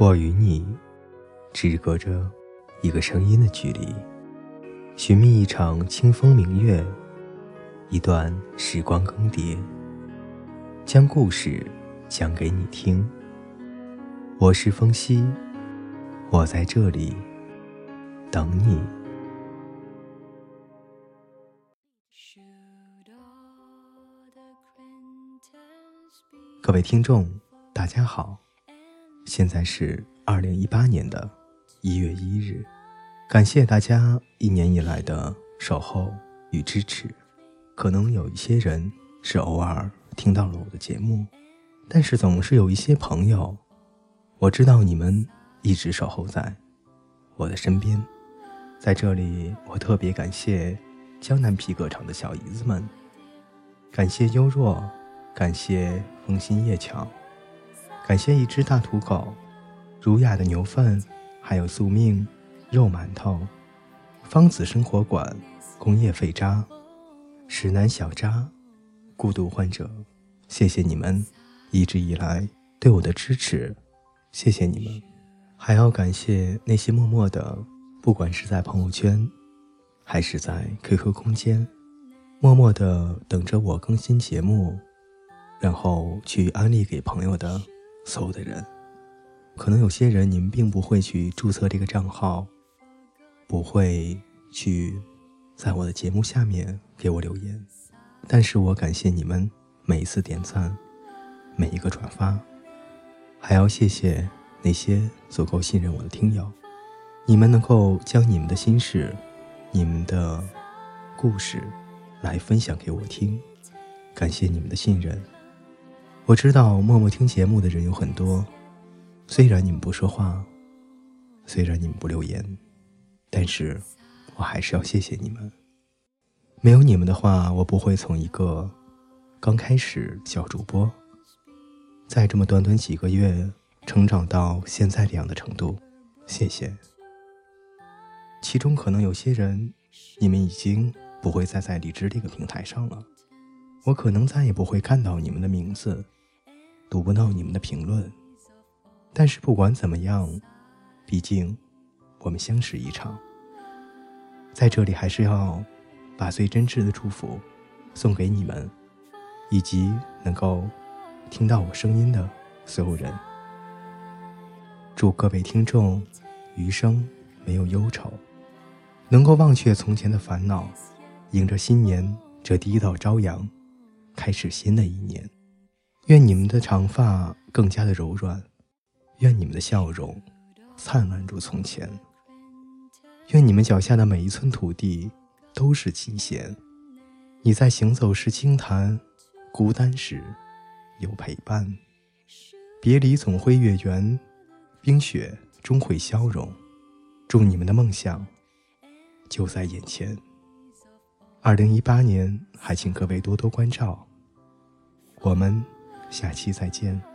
我与你，只隔着一个声音的距离，寻觅一场清风明月，一段时光更迭，将故事讲给你听。我是风夕，我在这里等你。各位听众，大家好。现在是二零一八年的一月一日，感谢大家一年以来的守候与支持。可能有一些人是偶尔听到了我的节目，但是总是有一些朋友，我知道你们一直守候在我的身边。在这里，我特别感谢江南皮革厂的小姨子们，感谢优若，感谢风心叶巧。感谢一只大土狗，儒雅的牛粪，还有宿命肉馒头，方子生活馆，工业废渣，石南小渣，孤独患者，谢谢你们一直以来对我的支持，谢谢你们，还要感谢那些默默的，不管是在朋友圈，还是在 QQ 空间，默默的等着我更新节目，然后去安利给朋友的。所有的人，可能有些人你们并不会去注册这个账号，不会去在我的节目下面给我留言，但是我感谢你们每一次点赞，每一个转发，还要谢谢那些足够信任我的听友，你们能够将你们的心事、你们的故事来分享给我听，感谢你们的信任。我知道默默听节目的人有很多，虽然你们不说话，虽然你们不留言，但是我还是要谢谢你们。没有你们的话，我不会从一个刚开始小主播，在这么短短几个月成长到现在这样的程度。谢谢。其中可能有些人，你们已经不会再在荔枝这个平台上了，我可能再也不会看到你们的名字。读不到你们的评论，但是不管怎么样，毕竟我们相识一场，在这里还是要把最真挚的祝福送给你们，以及能够听到我声音的所有人。祝各位听众余生没有忧愁，能够忘却从前的烦恼，迎着新年这第一道朝阳，开始新的一年。愿你们的长发更加的柔软，愿你们的笑容灿烂如从前，愿你们脚下的每一寸土地都是琴弦。你在行走时轻弹，孤单时有陪伴。别离总会月圆，冰雪终会消融。祝你们的梦想就在眼前。二零一八年，还请各位多多关照。我们。下期再见。